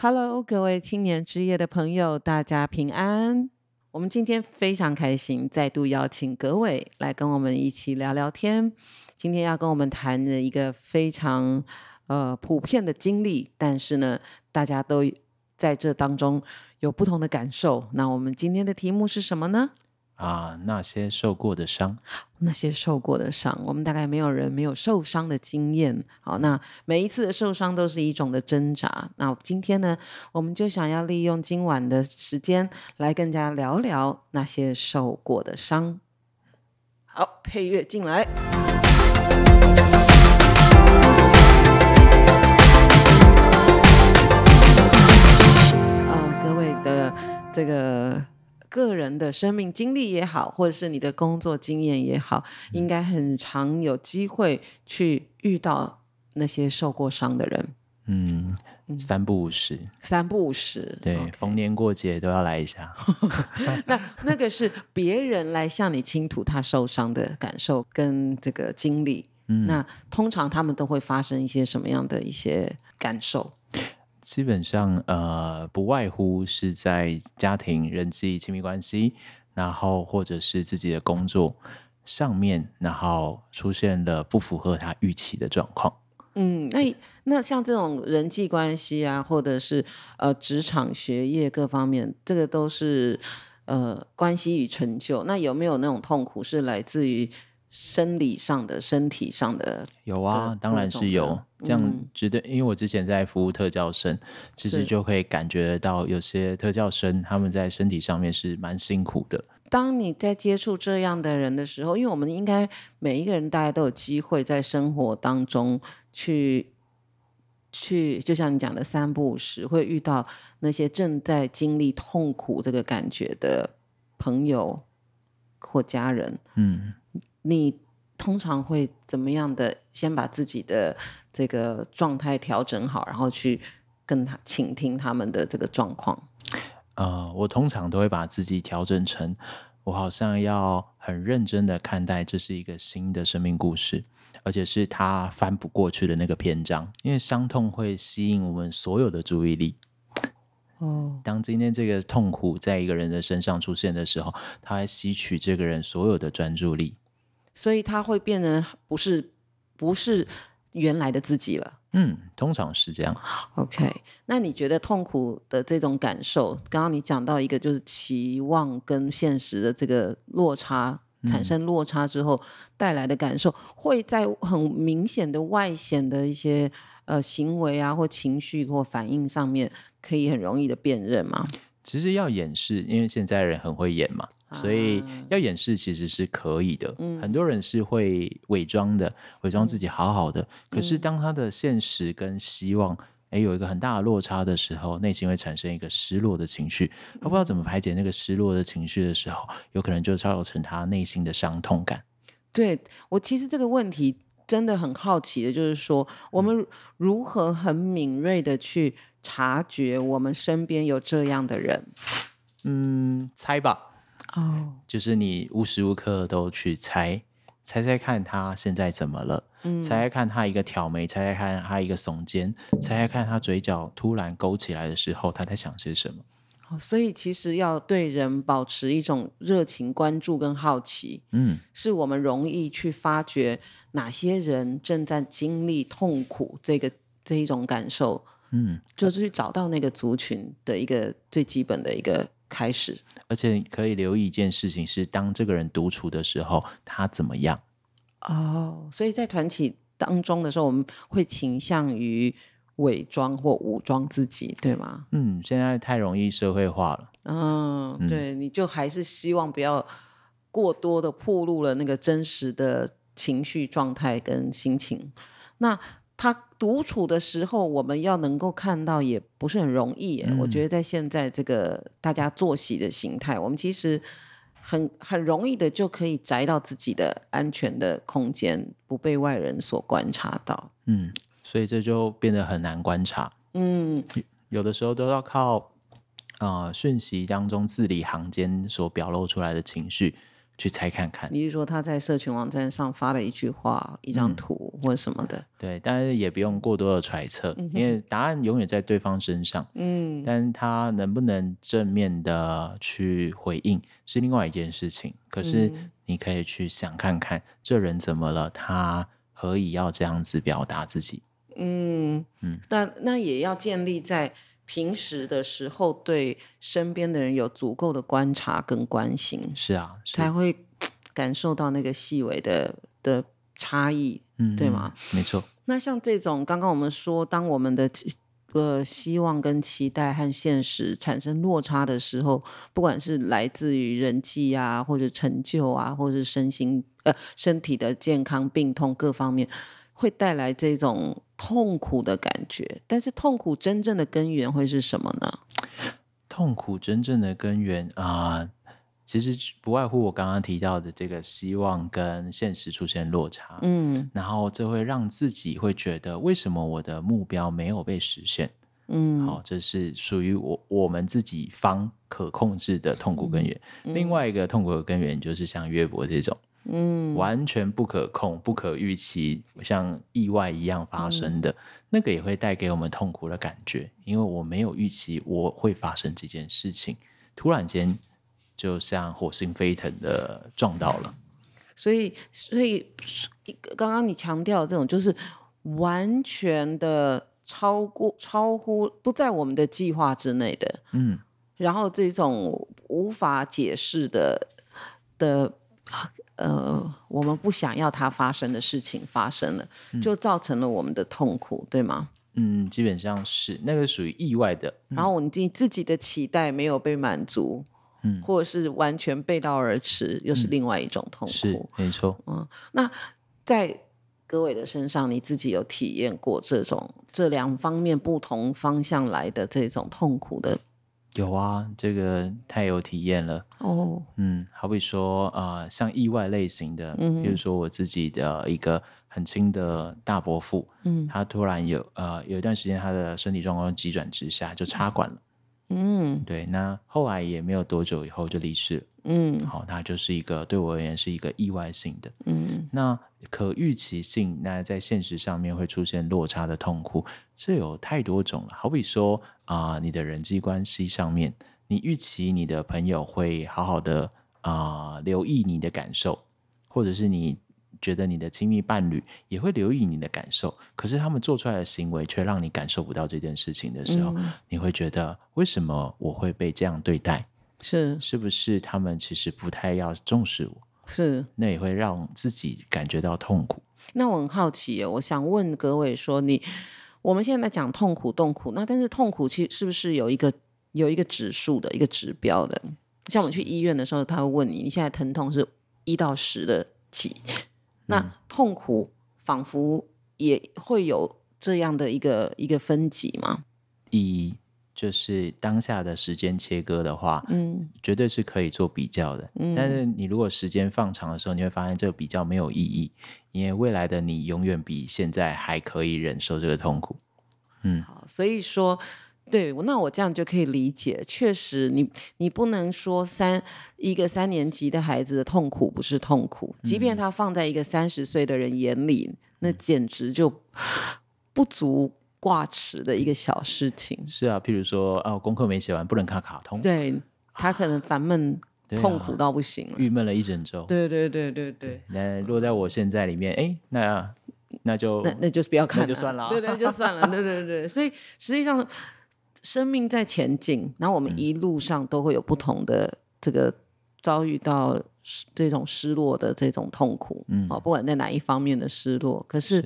Hello，各位青年之夜的朋友，大家平安。我们今天非常开心，再度邀请葛伟来跟我们一起聊聊天。今天要跟我们谈的一个非常呃普遍的经历，但是呢，大家都在这当中有不同的感受。那我们今天的题目是什么呢？啊，那些受过的伤，那些受过的伤，我们大概没有人没有受伤的经验。好，那每一次的受伤都是一种的挣扎。那今天呢，我们就想要利用今晚的时间来更加聊聊那些受过的伤。好，配乐进来。啊，各位的这个。个人的生命经历也好，或者是你的工作经验也好，应该很常有机会去遇到那些受过伤的人。嗯，三不五十，三不五十，对逢年过节都要来一下。那那个是别人来向你倾吐他受伤的感受跟这个经历。嗯，那通常他们都会发生一些什么样的一些感受？基本上，呃，不外乎是在家庭、人际、亲密关系，然后或者是自己的工作上面，然后出现了不符合他预期的状况。嗯，那那像这种人际关系啊，或者是呃职场、学业各方面，这个都是呃关系与成就。那有没有那种痛苦是来自于？生理上的、身体上的有啊，当然是有。这样觉得，嗯、因为我之前在服务特教生，其实就可以感觉得到，有些特教生他们在身体上面是蛮辛苦的。当你在接触这样的人的时候，因为我们应该每一个人大家都有机会在生活当中去去，就像你讲的三不五时，会遇到那些正在经历痛苦这个感觉的朋友或家人，嗯。你通常会怎么样的？先把自己的这个状态调整好，然后去跟他倾听他们的这个状况。呃，我通常都会把自己调整成，我好像要很认真的看待这是一个新的生命故事，而且是他翻不过去的那个篇章。因为伤痛会吸引我们所有的注意力。哦，当今天这个痛苦在一个人的身上出现的时候，他会吸取这个人所有的专注力。所以他会变得不是不是原来的自己了。嗯，通常是这样。OK，那你觉得痛苦的这种感受，刚刚你讲到一个就是期望跟现实的这个落差，产生落差之后带来的感受，嗯、会在很明显的外显的一些呃行为啊或情绪或反应上面，可以很容易的辨认吗？其实要掩饰，因为现在人很会演嘛，啊、所以要掩饰其实是可以的。嗯、很多人是会伪装的，伪装自己好好的。嗯、可是当他的现实跟希望诶有一个很大的落差的时候，内心会产生一个失落的情绪。他不知道怎么排解那个失落的情绪的时候，有可能就造成他内心的伤痛感。对，我其实这个问题真的很好奇的，就是说我们如何很敏锐的去。察觉我们身边有这样的人，嗯，猜吧，哦，oh. 就是你无时无刻都去猜，猜猜看他现在怎么了，嗯，猜猜看他一个挑眉，猜猜看他一个耸肩，猜猜看他嘴角突然勾起来的时候，他在想些什么。哦，所以其实要对人保持一种热情、关注跟好奇，嗯，是我们容易去发觉哪些人正在经历痛苦这个这一种感受。嗯，就是去找到那个族群的一个最基本的一个开始，而且可以留意一件事情是，当这个人独处的时候，他怎么样？哦，所以在团体当中的时候，我们会倾向于伪装或武装自己，对吗？嗯，现在太容易社会化了。嗯，对，你就还是希望不要过多的暴露了那个真实的情绪状态跟心情。那。他独处的时候，我们要能够看到，也不是很容易。嗯、我觉得在现在这个大家作息的形态，我们其实很很容易的就可以宅到自己的安全的空间，不被外人所观察到。嗯，所以这就变得很难观察。嗯，有的时候都要靠啊、呃、讯息当中字里行间所表露出来的情绪，去猜看看。你是说他在社群网站上发了一句话、一张图或者什么的？对，但是也不用过多的揣测，嗯、因为答案永远在对方身上。嗯，但他能不能正面的去回应是另外一件事情。可是你可以去想看看，这人怎么了？他何以要这样子表达自己？嗯嗯，那那也要建立在。平时的时候，对身边的人有足够的观察跟关心，是啊，是才会 感受到那个细微的的差异，嗯，对吗？没错。那像这种刚刚我们说，当我们的呃希望跟期待和现实产生落差的时候，不管是来自于人际啊，或者成就啊，或者身心呃身体的健康、病痛各方面。会带来这种痛苦的感觉，但是痛苦真正的根源会是什么呢？痛苦真正的根源啊、呃，其实不外乎我刚刚提到的这个希望跟现实出现落差，嗯，然后这会让自己会觉得为什么我的目标没有被实现，嗯，好，这是属于我我们自己方可控制的痛苦根源。嗯、另外一个痛苦的根源就是像约伯这种。嗯，完全不可控、不可预期，像意外一样发生的，嗯、那个也会带给我们痛苦的感觉，因为我没有预期我会发生这件事情，突然间就像火星飞腾的撞到了。所以，所以刚刚你强调这种，就是完全的超过、超乎不在我们的计划之内的，嗯，然后这种无法解释的的。呃，我们不想要它发生的事情发生了，嗯、就造成了我们的痛苦，对吗？嗯，基本上是那个属于意外的。然后你自自己的期待没有被满足，嗯，或者是完全背道而驰，又是另外一种痛苦。嗯、是，没错。嗯，那在葛伟的身上，你自己有体验过这种这两方面不同方向来的这种痛苦的？有啊，这个太有体验了哦。嗯，好比说啊、呃，像意外类型的，嗯，比如说我自己的一个很亲的大伯父，嗯，他突然有呃有一段时间他的身体状况急转直下，就插管了。嗯，对，那后来也没有多久以后就离世了。嗯，好，那就是一个对我而言是一个意外性的。嗯，那可预期性，那在现实上面会出现落差的痛苦，这有太多种了。好比说啊、呃，你的人际关系上面，你预期你的朋友会好好的啊、呃、留意你的感受，或者是你。觉得你的亲密伴侣也会留意你的感受，可是他们做出来的行为却让你感受不到这件事情的时候，嗯、你会觉得为什么我会被这样对待？是是不是他们其实不太要重视我？是那也会让自己感觉到痛苦。那我很好奇，我想问葛伟说你，你我们现在在讲痛苦，痛苦，那但是痛苦其实是不是有一个有一个指数的一个指标的？像我们去医院的时候，他会问你，你现在疼痛是一到十的几？那痛苦仿佛也会有这样的一个一个分级吗？以就是当下的时间切割的话，嗯，绝对是可以做比较的。嗯，但是你如果时间放长的时候，你会发现这个比较没有意义，因为未来的你永远比现在还可以忍受这个痛苦。嗯，好，所以说。对，那我这样就可以理解。确实你，你你不能说三一个三年级的孩子的痛苦不是痛苦，即便他放在一个三十岁的人眼里，嗯、那简直就不足挂齿的一个小事情。是啊，譬如说啊，功课没写完，不能看卡通。对，他可能烦闷、啊、痛苦到不行了，郁闷了一整周。对对对对对。那落在我现在里面，哎，那那就那那就是不要看，就算了。对对，就算了。对对对，所以实际上。生命在前进，然后我们一路上都会有不同的这个遭遇到这种失落的这种痛苦，嗯，哦，不管在哪一方面的失落，可是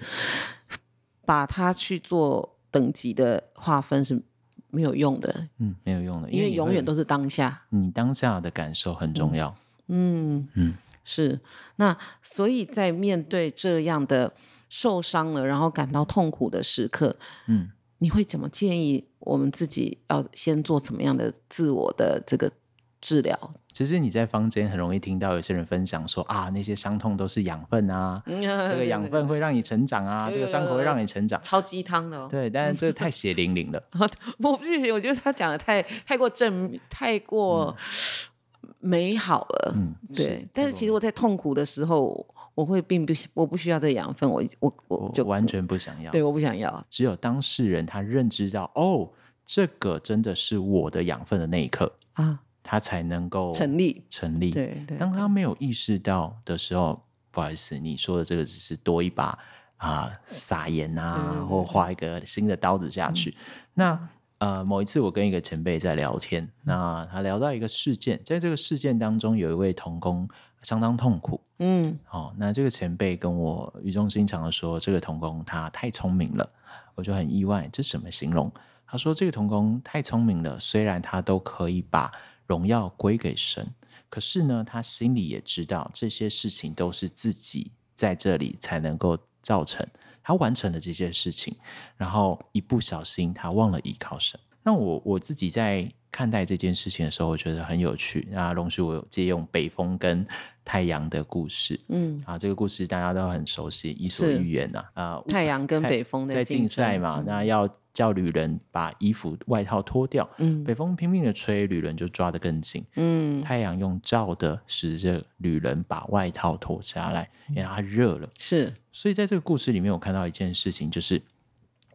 把它去做等级的划分是没有用的，嗯，没有用的，因为永远都是当下，你当下的感受很重要，嗯嗯，嗯，是，那所以在面对这样的受伤了，然后感到痛苦的时刻，嗯。你会怎么建议我们自己要先做怎么样的自我的这个治疗？其实你在坊间很容易听到有些人分享说啊，那些伤痛都是养分啊，嗯、这个养分会让你成长啊，这个伤口会让你成长，超鸡汤的、哦。对，但是这个太血淋淋了。我不是，我觉得他讲的太太过正，太过美好了。嗯，对。但是其实我在痛苦的时候，我会并不我不需要这个养分，我我我就我完全不想要。对，我不想要。只有当事人他认知到哦，这个真的是我的养分的那一刻啊，他才能够成立成立。对对。当他没有意识到的时候，不好意思，你说的这个只是多一把啊撒盐啊，或画一个新的刀子下去。嗯、那。呃，某一次我跟一个前辈在聊天，那他聊到一个事件，在这个事件当中，有一位童工相当痛苦。嗯，哦，那这个前辈跟我语重心长的说，这个童工他太聪明了，我就很意外，这什么形容？他说这个童工太聪明了，虽然他都可以把荣耀归给神，可是呢，他心里也知道这些事情都是自己在这里才能够造成。他完成了这些事情，然后一不小心他忘了依靠神。那我我自己在看待这件事情的时候，我觉得很有趣。那容许我借用北风跟太阳的故事。嗯，啊，这个故事大家都很熟悉，《伊索寓言》呐。啊，太阳跟北风在竞赛嘛，嗯、那要叫旅人把衣服外套脱掉。嗯，北风拼命的吹，旅人就抓得更紧。嗯，太阳用照的使这旅人把外套脱下来，因为它热了。是。所以在这个故事里面，我看到一件事情，就是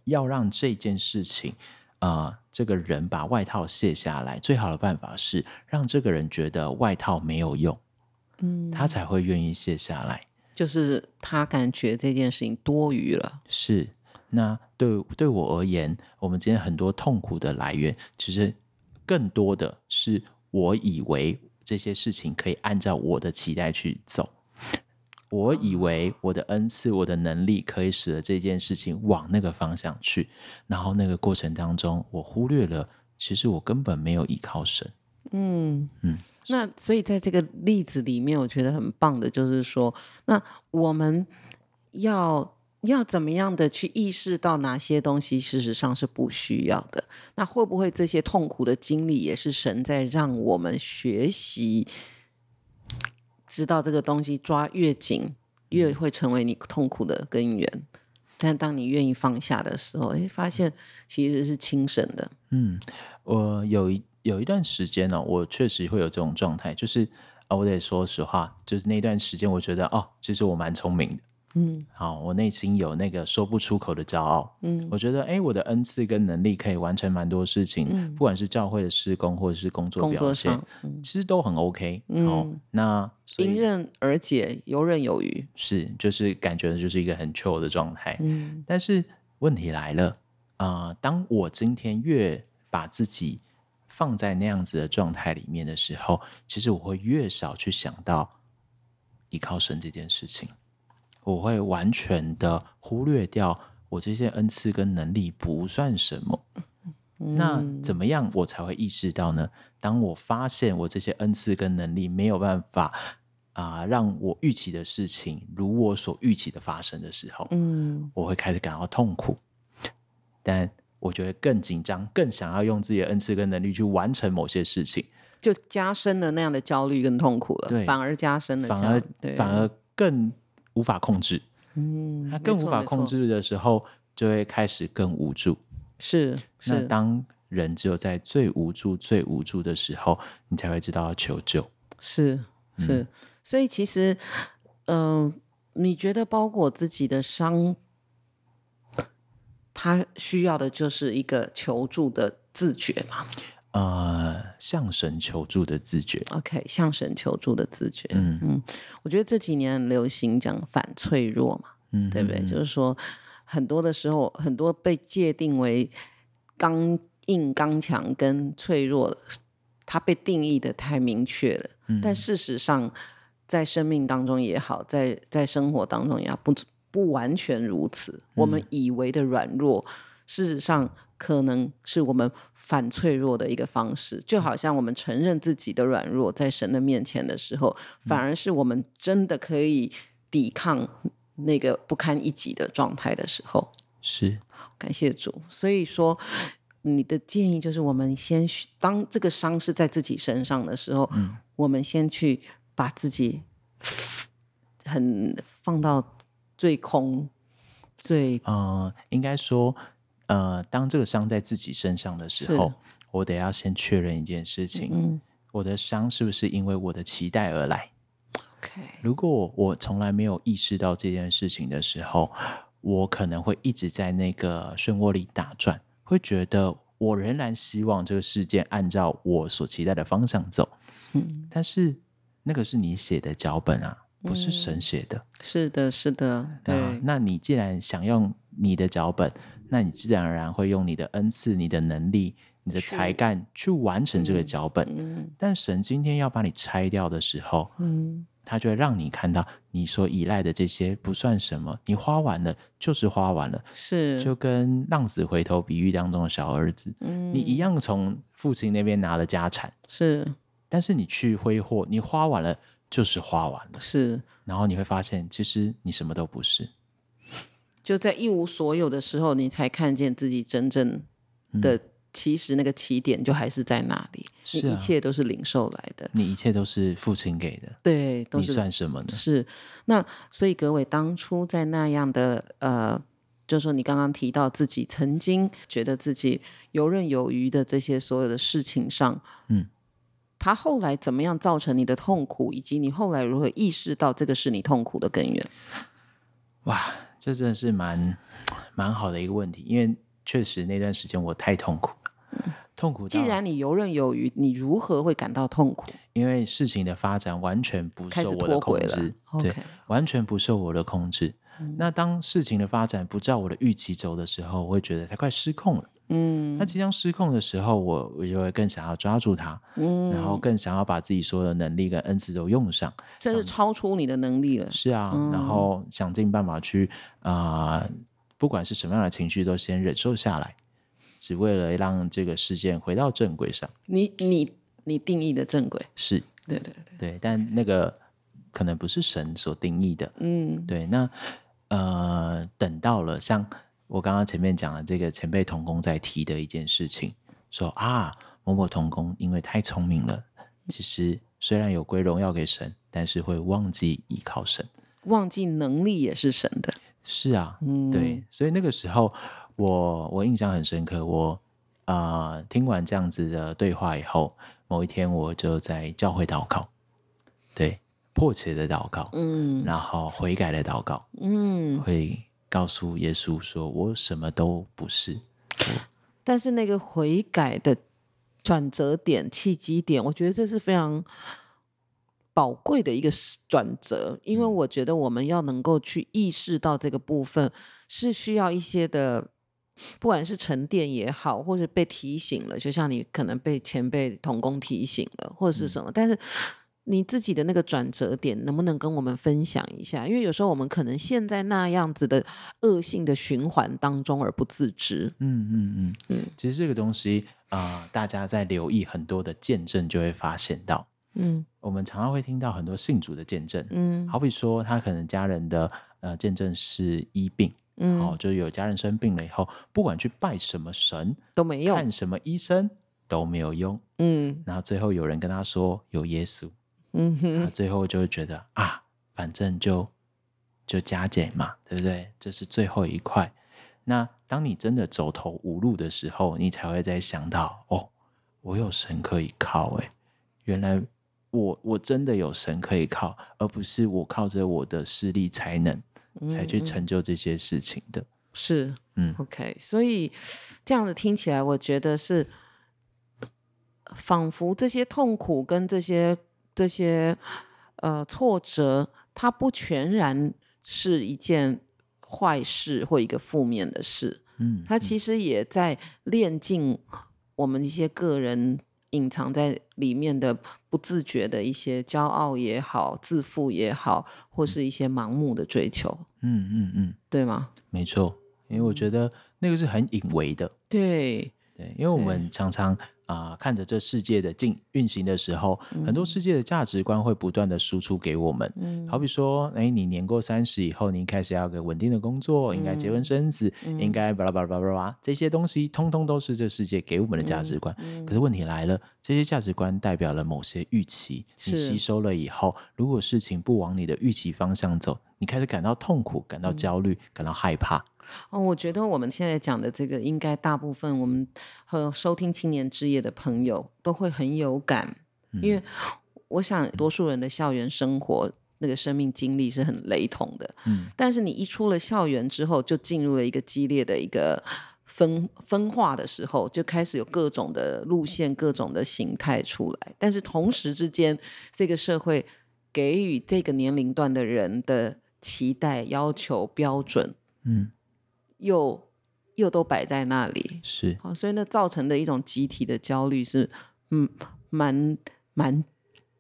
要让这件事情，啊、呃，这个人把外套卸下来，最好的办法是让这个人觉得外套没有用，嗯，他才会愿意卸下来。就是他感觉这件事情多余了。是，那对对我而言，我们今天很多痛苦的来源，其实更多的是我以为这些事情可以按照我的期待去走。我以为我的恩赐、我的能力可以使得这件事情往那个方向去，然后那个过程当中，我忽略了，其实我根本没有依靠神。嗯嗯，那所以在这个例子里面，我觉得很棒的就是说，那我们要要怎么样的去意识到哪些东西事实上是不需要的？那会不会这些痛苦的经历也是神在让我们学习？知道这个东西抓越紧，越会成为你痛苦的根源。但当你愿意放下的时候，哎，发现其实是轻省的。嗯，我有一有一段时间呢、哦，我确实会有这种状态，就是啊，我得说实话，就是那段时间，我觉得哦，其实我蛮聪明的。嗯，好，我内心有那个说不出口的骄傲。嗯，我觉得，哎，我的恩赐跟能力可以完成蛮多事情，嗯、不管是教会的施工或者是工作表现，嗯、其实都很 OK。嗯，好，那迎刃而解，游刃有余，是，就是感觉就是一个很 chill 的状态。嗯，但是问题来了啊、呃，当我今天越把自己放在那样子的状态里面的时候，其实我会越少去想到依靠神这件事情。我会完全的忽略掉我这些恩赐跟能力不算什么。嗯、那怎么样我才会意识到呢？当我发现我这些恩赐跟能力没有办法啊、呃，让我预期的事情如我所预期的发生的时候，嗯，我会开始感到痛苦。但我觉得更紧张，更想要用自己的恩赐跟能力去完成某些事情，就加深了那样的焦虑跟痛苦了。对，反而加深了，反而反而更。无法控制，嗯，他更无法控制的时候，就会开始更无助。是，是，那当人只有在最无助、最无助的时候，你才会知道要求救。是，是，嗯、所以其实，嗯、呃，你觉得包裹自己的伤，他需要的就是一个求助的自觉吗？呃，向神求助的自觉。OK，向神求助的自觉。嗯嗯，我觉得这几年很流行讲反脆弱嘛，嗯，对不对？就是说，很多的时候，很多被界定为刚硬、刚强跟脆弱，它被定义的太明确了。嗯，但事实上，在生命当中也好，在在生活当中也好，不不完全如此。嗯，我们以为的软弱，事实上。可能是我们反脆弱的一个方式，就好像我们承认自己的软弱，在神的面前的时候，反而是我们真的可以抵抗那个不堪一击的状态的时候。是，感谢主。所以说，你的建议就是，我们先当这个伤是在自己身上的时候，嗯，我们先去把自己很放到最空，最呃，应该说。呃，当这个伤在自己身上的时候，我得要先确认一件事情：嗯、我的伤是不是因为我的期待而来？OK，如果我从来没有意识到这件事情的时候，我可能会一直在那个漩涡里打转，会觉得我仍然希望这个事件按照我所期待的方向走。嗯，但是那个是你写的脚本啊，不是神写的。嗯，是的，是的，对。啊，那你既然想用你的脚本，那你自然而然会用你的恩赐、你的能力、你的才干去完成这个脚本。嗯，但神今天要把你拆掉的时候，嗯。他就会让你看到你所依赖的这些不算什么，你花完了就是花完了，是。就跟浪子回头比喻当中的小儿子，嗯，你一样从父亲那边拿了家产，是，但是你去挥霍，你花完了就是花完了，是，然后你会发现其实你什么都不是，就在一无所有的时候，你才看见自己真正的。嗯其实那个起点就还是在那里，你一切都是领受来的，你一切都是父亲给的，对，都是，你算什么呢？是，那所以葛伟当初在那样的呃，就是说你刚刚提到自己曾经觉得自己游刃有余的这些所有的事情上，嗯，他后来怎么样造成你的痛苦，以及你后来如何意识到这个是你痛苦的根源？哇，这真的是蛮蛮好的一个问题，因为确实那段时间我太痛苦了。痛苦。既然你游刃有余，你如何会感到痛苦？因为事情的发展完全不受我的控制，对，完全不受我的控制。嗯。那当事情的发展不照我的预期走的时候，我会觉得它快失控了。嗯，那即将失控的时候，我我就会更想要抓住它，嗯，然后更想要把自己所有的能力跟恩赐都用上，这是超出你的能力了。是啊，嗯，然后想尽办法去啊，呃，不管是什么样的情绪，都先忍受下来。只为了让这个事件回到正轨上，你你你定义的正轨是对对对对，但那个可能不是神所定义的，嗯，对。那呃，等到了像我刚刚前面讲的这个前辈同工在提的一件事情，说啊，某某同工因为太聪明了，其实虽然有归荣耀给神，但是会忘记依靠神，忘记能力也是神的，是啊，嗯，对，所以那个时候。我我印象很深刻，我啊、呃、听完这样子的对话以后，某一天我就在教会祷告，对，迫切的祷告，嗯，然后悔改的祷告，嗯，会告诉耶稣说我什么都不是，但是那个悔改的转折点、契机点，我觉得这是非常宝贵的一个转折，因为我觉得我们要能够去意识到这个部分，是需要一些的。不管是沉淀也好，或者被提醒了，就像你可能被前辈同工提醒了，或者是什么，嗯、但是你自己的那个转折点，能不能跟我们分享一下？因为有时候我们可能陷在那样子的恶性的循环当中而不自知。嗯嗯嗯嗯。其实这个东西啊、呃，大家在留意很多的见证，就会发现到，嗯，我们常常会听到很多信主的见证，嗯，好比说他可能家人的呃见证是医病。嗯，哦，就有家人生病了以后，不管去拜什么神都没用，看什么医生都没有用。嗯，然后最后有人跟他说有耶稣，嗯哼，最后就会觉得啊，反正就就加减嘛，对不对？这是最后一块。那当你真的走投无路的时候，你才会再想到哦，我有神可以靠。哎，原来我我真的有神可以靠，而不是我靠着我的势力才能。才去成就这些事情的。嗯、是，嗯，OK，所以这样子听起来，我觉得是仿佛这些痛苦跟这些这些呃挫折，它不全然是一件坏事或一个负面的事，嗯，它其实也在炼净我们一些个人。隐藏在里面的不自觉的一些骄傲也好，自负也好，或是一些盲目的追求，嗯嗯嗯，对吗？没错，因为我觉得那个是很隐微的，对对，因为我们常常。啊、呃，看着这世界的进运行的时候，嗯、很多世界的价值观会不断的输出给我们。嗯，好比说，哎，你年过三十以后，你开始要个稳定的工作，嗯、应该结婚生子，嗯、应该巴拉巴拉巴拉巴拉，这些东西通通都是这世界给我们的价值观。可是问题来了，这些价值观代表了某些预期，你吸收了以后，如果事情不往你的预期方向走，你开始感到痛苦，感到焦虑，嗯、感到害怕。哦，我觉得我们现在讲的这个，应该大部分我们和收听青年之夜的朋友都会很有感，嗯、因为我想多数人的校园生活那个生命经历是很雷同的，嗯，但是你一出了校园之后，就进入了一个激烈的一个分分化的时候，就开始有各种的路线、各种的形态出来，但是同时之间，这个社会给予这个年龄段的人的期待、要求、标准，嗯，又。又都摆在那里，是，好，所以那造成的一种集体的焦虑是，嗯，蛮蛮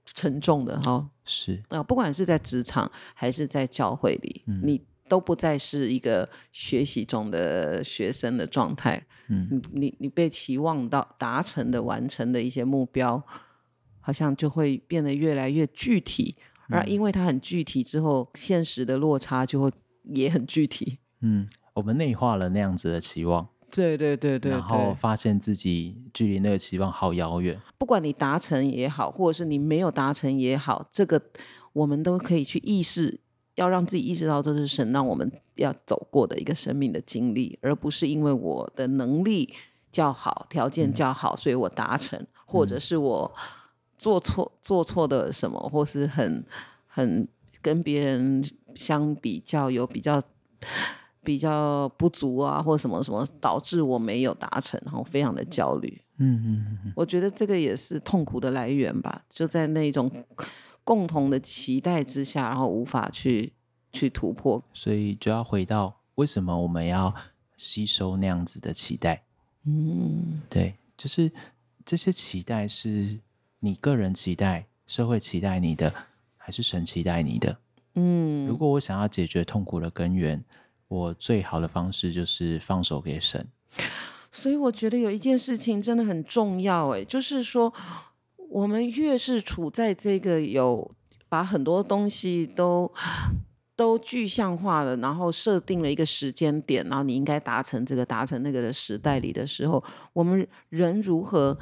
沉重的哈。是啊，不管是在职场还是在教会里，嗯，你都不再是一个学习中的学生的状态。嗯，你你你被期望到达成的、完成的一些目标，好像就会变得越来越具体，而因为它很具体之后，现实的落差就会也很具体。嗯。我们内化了那样子的期望，对对对对，然后发现自己距离那个期望好遥远。不管你达成也好，或者是你没有达成也好，这个我们都可以去意识，要让自己意识到这是神让我们要走过的一个生命的经历，而不是因为我的能力较好、条件较好，嗯、所以我达成，或者是我做错做错的什么，或是很很跟别人相比较有比较。比较不足啊，或什么什么，导致我没有达成，然后非常的焦虑。嗯嗯嗯，我觉得这个也是痛苦的来源吧，就在那种共同的期待之下，然后无法去去突破，所以就要回到为什么我们要吸收那样子的期待？嗯，对，就是这些期待是你个人期待、社会期待你的，还是神期待你的？嗯，如果我想要解决痛苦的根源。我最好的方式就是放手给神，所以我觉得有一件事情真的很重要，哎，就是说，我们越是处在这个有把很多东西都都具象化了，然后设定了一个时间点，然后你应该达成这个达成那个的时代里的时候，我们人如何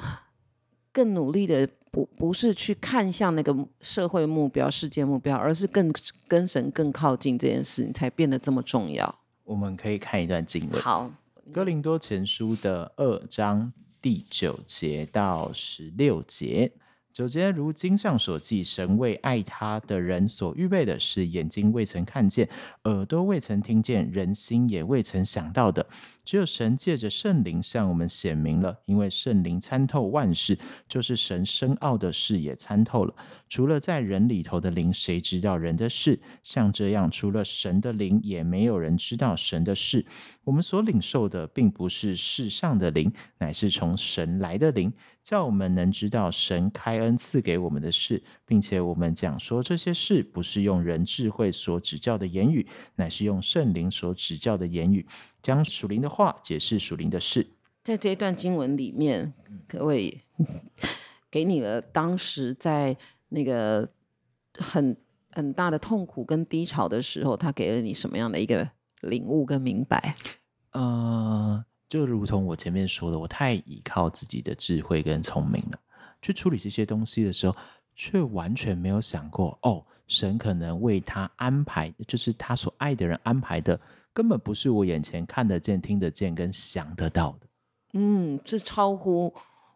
更努力的不不是去看向那个社会目标、世界目标，而是更跟神更靠近这件事情，才变得这么重要。我们可以看一段经文，好，《哥林多前书》的二章第九节到十六节。九节如经上所记，神为爱他的人所预备的是眼睛未曾看见，耳朵未曾听见，人心也未曾想到的。只有神借着圣灵向我们显明了，因为圣灵参透万事，就是神深奥的事也参透了。除了在人里头的灵，谁知道人的事？像这样，除了神的灵，也没有人知道神的事。我们所领受的，并不是世上的灵，乃是从神来的灵。叫我们能知道神开恩赐给我们的事，并且我们讲说这些事不是用人智慧所指教的言语，乃是用圣灵所指教的言语，将属灵的话解释属灵的事。在这一段经文里面，各位 给你了当时在那个很很大的痛苦跟低潮的时候，他给了你什么样的一个领悟跟明白？呃。就如同我前面说的，我太依靠自己的智慧跟聪明了，去处理这些东西的时候，却完全没有想过，哦，神可能为他安排，就是他所爱的人安排的，根本不是我眼前看得见、听得见跟想得到的。嗯，是超乎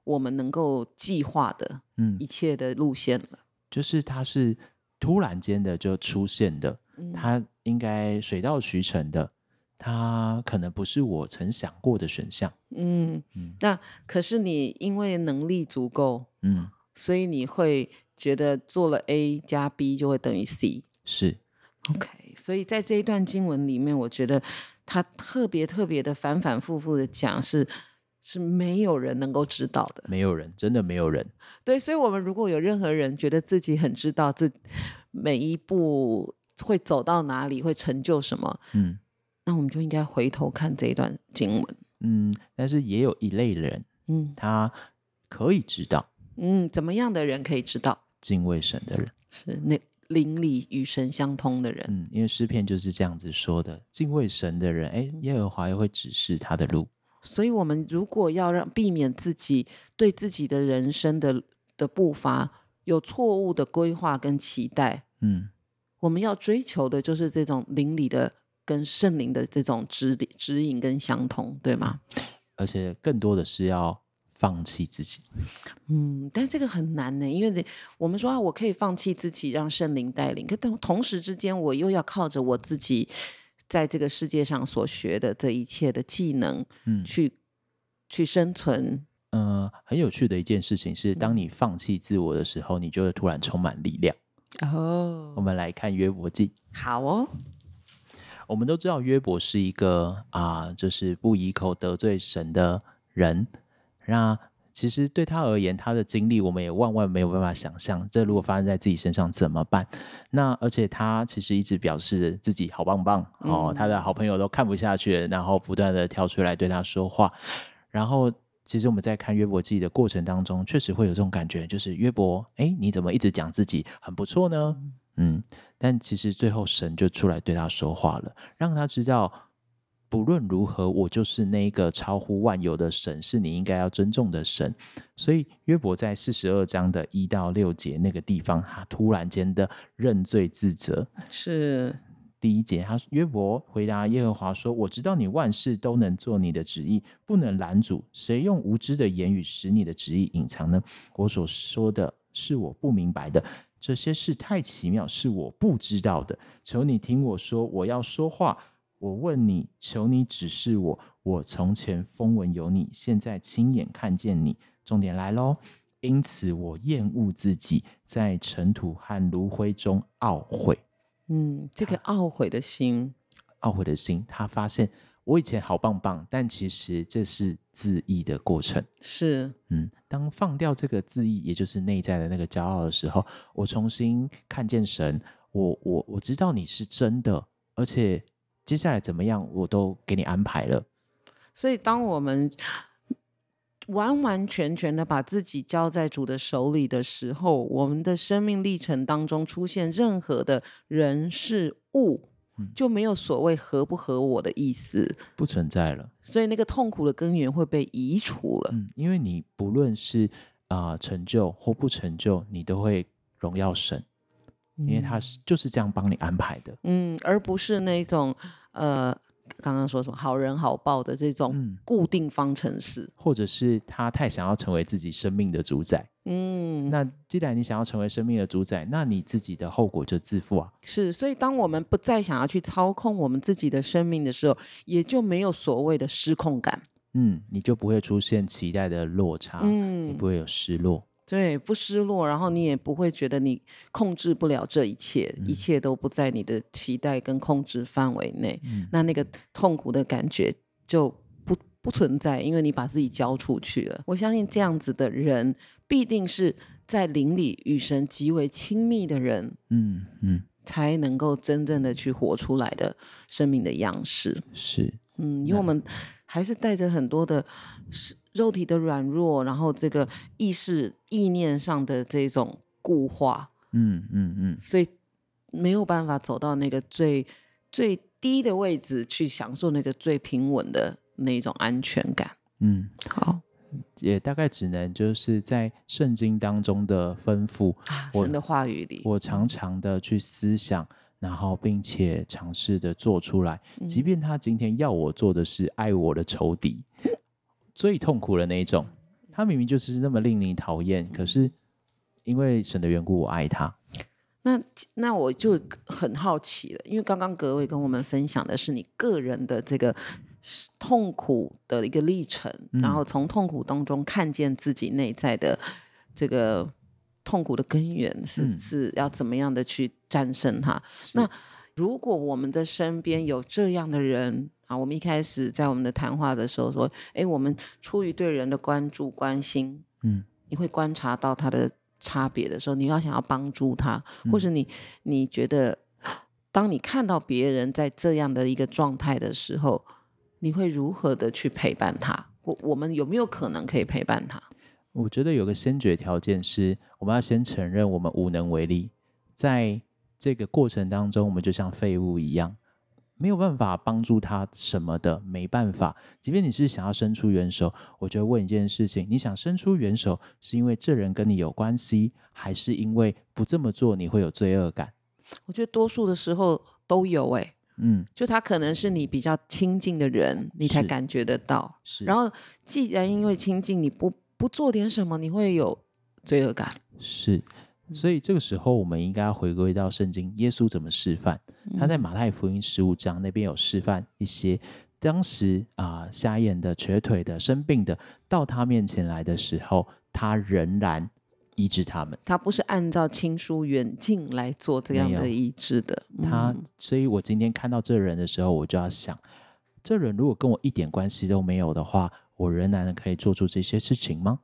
我们能够计划的，嗯，一切的路线了。嗯，就是它是突然间的就出现的，它应该水到渠成的。它可能不是我曾想过的选项，嗯，嗯，那可是你因为能力足够，嗯，所以你会觉得做了 A 加 B 就会等于 C，是，OK。所以在这一段经文里面，我觉得他特别特别的反反复复的讲，是是没有人能够知道的，没有人，真的没有人。对，所以，我们如果有任何人觉得自己很知道自每一步会走到哪里，会成就什么，嗯。那我们就应该回头看这一段经文。嗯，但是也有一类人，嗯，他可以知道，嗯，怎么样的人可以知道？敬畏神的人，是那邻里与神相通的人。嗯，因为诗篇就是这样子说的：敬畏神的人，哎，耶和华又会指示他的路。所以，我们如果要让避免自己对自己的人生的的步伐有错误的规划跟期待，嗯，我们要追求的就是这种灵里的。跟圣灵的这种指指引跟相通，对吗？而且更多的是要放弃自己。嗯，但这个很难呢，因为我们说啊，我可以放弃自己，让圣灵带领，可同同时之间，我又要靠着我自己在这个世界上所学的这一切的技能，嗯，去去生存。呃，很有趣的一件事情是，当你放弃自我的时候，你就会突然充满力量。哦，我们来看约伯记。好哦，我们都知道约伯是一个啊，就是不以口得罪神的人。那其实对他而言，他的经历我们也万万没有办法想象，这如果发生在自己身上怎么办？那而且他其实一直表示自己好棒棒哦，嗯、他的好朋友都看不下去，然后不断的跳出来对他说话，然后。其实我们在看约伯记的过程当中，确实会有这种感觉，就是约伯，哎，你怎么一直讲自己很不错呢？嗯，但其实最后神就出来对他说话了，让他知道，不论如何，我就是那个超乎万有的神，是你应该要尊重的神。所以约伯在四十二章的一到六节那个地方，他突然间的认罪自责，是。第一节，他约伯回答耶和华说：“我知道你万事都能做你的旨意，不能拦阻。谁用无知的言语使你的旨意隐藏呢？我所说的是我不明白的，这些事太奇妙，是我不知道的。求你听我说，我要说话。我问你，求你指示我。我从前风闻有你，现在亲眼看见你。重点来喽！因此我厌恶自己，在尘土和炉灰中懊悔。”嗯，这个懊悔的心，懊悔的心，他发现我以前好棒棒，但其实这是自义的过程。是，嗯，当放掉这个自义，也就是内在的那个骄傲的时候，我重新看见神，我我我知道你是真的，而且接下来怎么样，我都给你安排了。所以，当我们 完完全全的把自己交在主的手里的时候，我们的生命历程当中出现任何的人事物，嗯、就没有所谓合不合我的意思，不存在了。所以那个痛苦的根源会被移除了。嗯，因为你不论是啊、呃、成就或不成就，你都会荣耀神，嗯、因为他是就是这样帮你安排的。嗯，而不是那种呃。刚刚说什么好人好报的这种固定方程式，嗯，或者是他太想要成为自己生命的主宰。嗯，那既然你想要成为生命的主宰，那你自己的后果就自负啊。是，所以当我们不再想要去操控我们自己的生命的时候，也就没有所谓的失控感。嗯，你就不会出现期待的落差，嗯，你不会有失落。对，不失落，然后你也不会觉得你控制不了这一切，嗯、一切都不在你的期待跟控制范围内。嗯、那那个痛苦的感觉就不不存在，因为你把自己交出去了。我相信这样子的人，必定是在灵里与神极为亲密的人，嗯嗯，才能够真正的去活出来的生命的样式。是，嗯，因为我们还是带着很多的。肉体的软弱，然后这个意识意念上的这种固化，嗯嗯嗯，所以没有办法走到那个最最低的位置去享受那个最平稳的那种安全感。嗯，好，也大概只能就是在圣经当中的吩咐，啊、神的话语里，我常常的去思想，然后并且尝试的做出来，嗯、即便他今天要我做的是爱我的仇敌。最痛苦的那一种，他明明就是那么令你讨厌，可是因为神的缘故，我爱他。那那我就很好奇了，因为刚刚格位跟我们分享的是你个人的这个痛苦的一个历程，嗯、然后从痛苦当中看见自己内在的这个痛苦的根源是、嗯、是要怎么样的去战胜它。那如果我们的身边有这样的人，啊，我们一开始在我们的谈话的时候说，哎，我们出于对人的关注、关心，嗯，你会观察到他的差别的时候，你要想要帮助他，嗯、或者你你觉得，当你看到别人在这样的一个状态的时候，你会如何的去陪伴他？我我们有没有可能可以陪伴他？我觉得有个先决条件是，我们要先承认我们无能为力，在这个过程当中，我们就像废物一样。没有办法帮助他什么的，没办法。即便你是想要伸出援手，我就问一件事情：你想伸出援手，是因为这人跟你有关系，还是因为不这么做你会有罪恶感？我觉得多数的时候都有诶。嗯，就他可能是你比较亲近的人，你才感觉得到。是。然后，既然因为亲近，你不不做点什么，你会有罪恶感。是，所以这个时候我们应该要回归到圣经，耶稣怎么示范？他在马太福音十五章那边有示范一些，当时啊、呃、瞎眼的、瘸腿的、生病的到他面前来的时候，他仍然医治他们。他不是按照亲疏远近来做这样的医治的。他，所以我今天看到这人的时候，我就要想。这人如果跟我一点关系都没有的话，我仍然可以做出这些事情吗？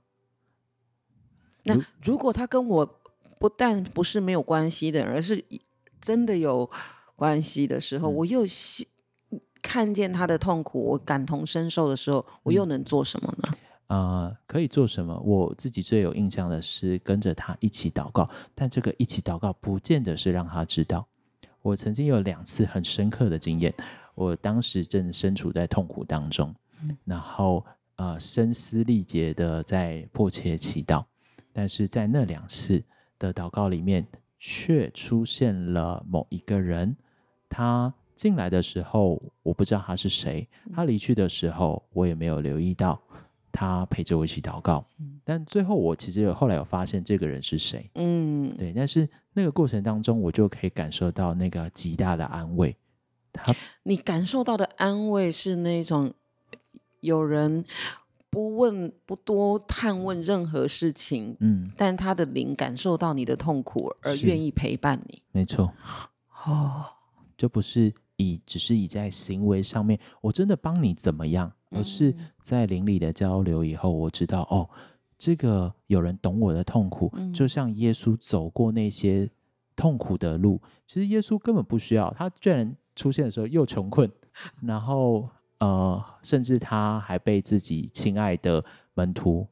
那如果他跟我不但不是没有关系的，而是真的有关系的时候，嗯、我又看见他的痛苦，我感同身受的时候，我又能做什么呢？啊、可以做什么？我自己最有印象的是跟着他一起祷告，但这个一起祷告不见得是让他知道。我曾经有两次很深刻的经验。我当时正身处在痛苦当中，然后呃声嘶力竭的在迫切祈祷，但是在那两次的祷告里面，却出现了某一个人。他进来的时候，我不知道他是谁；他离去的时候，我也没有留意到他陪着我一起祷告。但最后，我其实有后来有发现这个人是谁。嗯，对。但是那个过程当中，我就可以感受到那个极大的安慰。他你感受到的安慰是那种有人不问不多探问任何事情，嗯，但他的灵感受到你的痛苦而愿意陪伴你，没错，哦，就不是以只是以在行为上面我真的帮你怎么样，而是在灵里的交流以后，我知道哦，这个有人懂我的痛苦，就像耶稣走过那些痛苦的路，其实耶稣根本不需要，他居然。出现的时候又穷困，然后呃，甚至他还被自己亲爱的门徒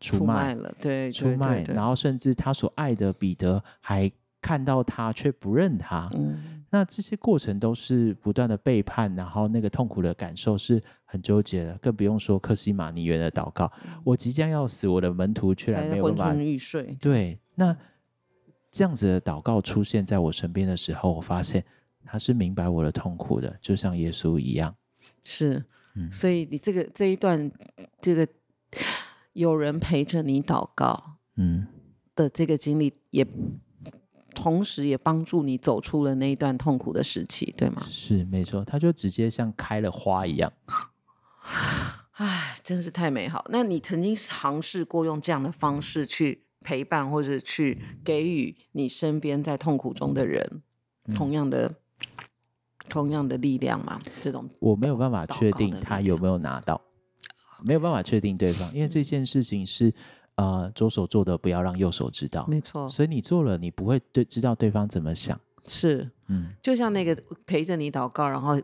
出卖，了，对，出卖，然后甚至他所爱的彼得还看到他却不认他，嗯，那这些过程都是不断的背叛，然后那个痛苦的感受是很纠结的，更不用说克西玛尼园的祷告，嗯，我即将要死，我的门徒居然没有办法，昏昏欲睡，对，那这样子的祷告出现在我身边的时候，我发现。他是明白我的痛苦的，就像耶稣一样。是，嗯，所以你这个这一段，这个有人陪着你祷告，嗯，的这个经历，也同时也帮助你走出了那一段痛苦的时期，对吗？是，没错。他就直接像开了花一样。唉，真是太美好。那你曾经尝试过用这样的方式去陪伴，或者去给予你身边在痛苦中的人，嗯，同样的？同样的力量嘛，这种我没有办法确定他有没有拿到，没有办法确定对方，因为这件事情是呃左手做的，不要让右手知道，没错。所以你做了，你不会对知道对方怎么想，是，嗯，就像那个陪着你祷告，然后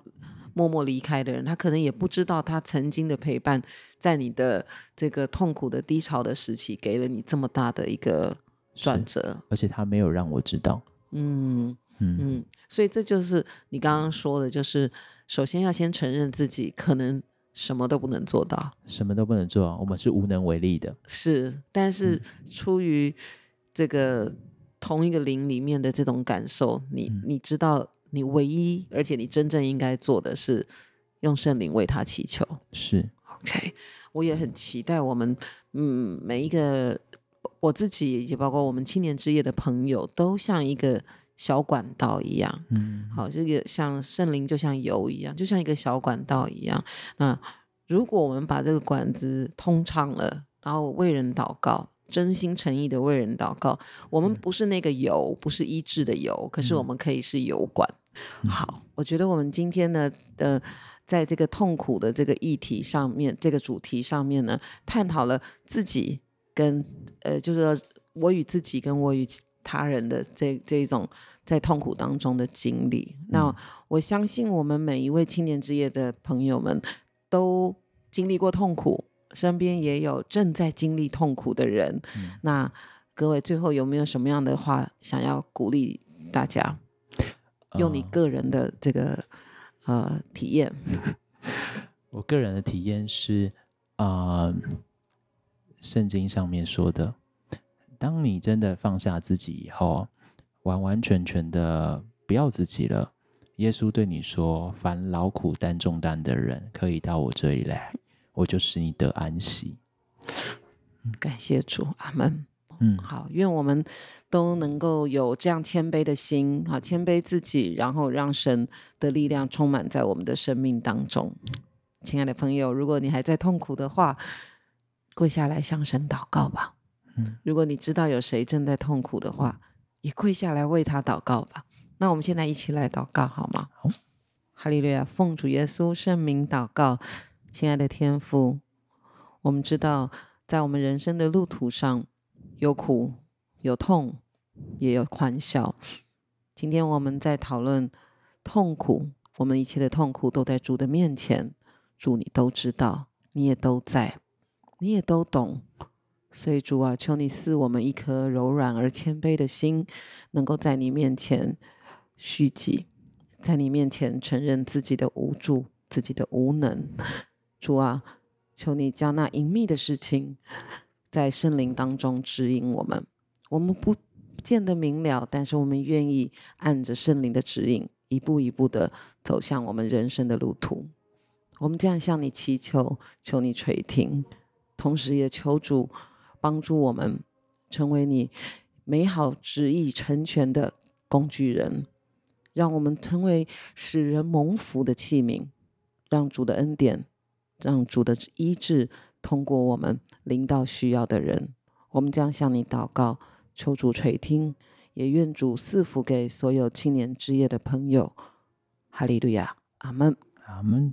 默默离开的人，他可能也不知道他曾经的陪伴，在你的这个痛苦的低潮的时期，给了你这么大的一个转折，而且他没有让我知道，嗯。嗯嗯，所以这就是你刚刚说的，就是首先要先承认自己可能什么都不能做到，什么都不能做，我们是无能为力的。是，但是出于这个同一个灵里面的这种感受，你你知道，你唯一而且你真正应该做的是用圣灵为他祈求。是，OK，我也很期待我们嗯每一个我自己以及包括我们青年之夜的朋友，都像一个。小管道一样，嗯，好，这个像圣灵就像油一样，就像一个小管道一样。那如果我们把这个管子通畅了，然后为人祷告，真心诚意的为人祷告，我们不是那个油，不是医治的油，可是我们可以是油管。嗯、好，我觉得我们今天呢呃在这个痛苦的这个议题上面，这个主题上面呢，探讨了自己跟呃，就是说我与自己跟我与。他人的这这种在痛苦当中的经历，嗯，那我相信我们每一位青年之夜的朋友们都经历过痛苦，身边也有正在经历痛苦的人。嗯，那各位最后有没有什么样的话想要鼓励大家？用你个人的这个呃体验。我个人的体验是啊，呃，圣经上面说的。当你真的放下自己以后，完完全全的不要自己了，耶稣对你说：“凡劳苦担重担的人，可以到我这里来，我就使你得安息。”感谢主，阿门。嗯，好，愿我们都能够有这样谦卑的心，好，谦卑自己，然后让神的力量充满在我们的生命当中。亲爱的朋友，如果你还在痛苦的话，跪下来向神祷告吧。嗯，如果你知道有谁正在痛苦的话，也跪下来为他祷告吧。那我们现在一起来祷告好吗？好，哈利路亚，奉主耶稣圣名祷告，亲爱的天父，我们知道在我们人生的路途上。有苦，有痛，也有欢笑。今天我们在讨论痛苦，我们一切的痛苦都在主的面前，主你都知道，你也都在，你也都懂。所以主啊，求你赐我们一颗柔软而谦卑的心，能够在你面前虚己，在你面前承认自己的无助、自己的无能。主啊，求你将那隐秘的事情。在圣灵当中指引我们，我们不见得明了，但是我们愿意按着圣灵的指引，一步一步的走向我们人生的路途。我们这样向你祈求，求你垂听，同时也求主帮助我们，成为你美好旨意成全的工具人，让我们成为使人蒙福的器皿，让主的恩典，让主的医治。通过我们临到需要的人，我们将向你祷告，求主垂听，也愿主赐福给所有青年之夜的朋友。哈利路亚，阿门，阿门。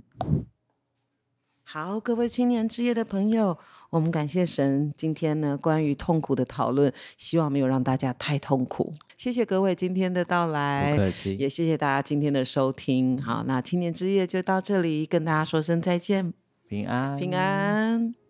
好，各位青年之夜的朋友，我们感谢神。今天呢，关于痛苦的讨论，希望没有让大家太痛苦。谢谢各位今天的到来，不客气。也谢谢大家今天的收听。好，那青年之夜就到这里，跟大家说声再见，平安，平安。